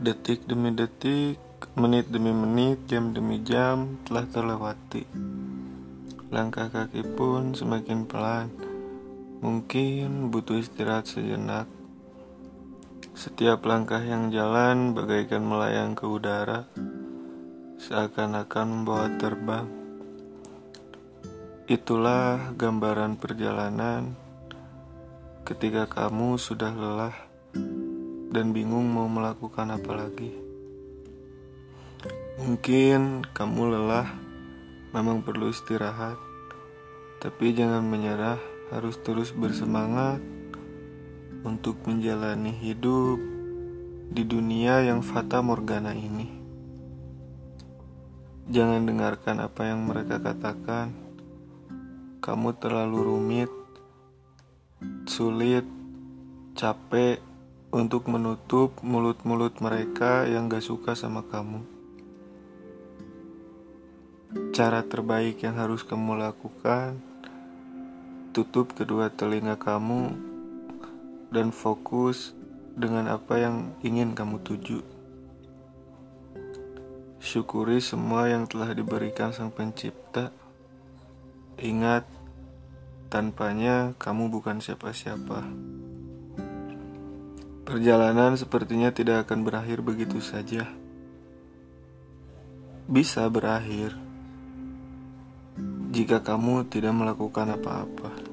Detik demi detik, menit demi menit, jam demi jam telah terlewati. Langkah kaki pun semakin pelan. Mungkin butuh istirahat sejenak. Setiap langkah yang jalan bagaikan melayang ke udara, seakan-akan membawa terbang. Itulah gambaran perjalanan ketika kamu sudah lelah dan bingung mau melakukan apa lagi. Mungkin kamu lelah, memang perlu istirahat, tapi jangan menyerah, harus terus bersemangat untuk menjalani hidup di dunia yang fata morgana ini. Jangan dengarkan apa yang mereka katakan. Kamu terlalu rumit, sulit, capek, untuk menutup mulut-mulut mereka yang gak suka sama kamu. Cara terbaik yang harus kamu lakukan, tutup kedua telinga kamu dan fokus dengan apa yang ingin kamu tuju. Syukuri semua yang telah diberikan Sang Pencipta. Ingat, tanpanya kamu bukan siapa-siapa. Perjalanan sepertinya tidak akan berakhir begitu saja. Bisa berakhir jika kamu tidak melakukan apa-apa.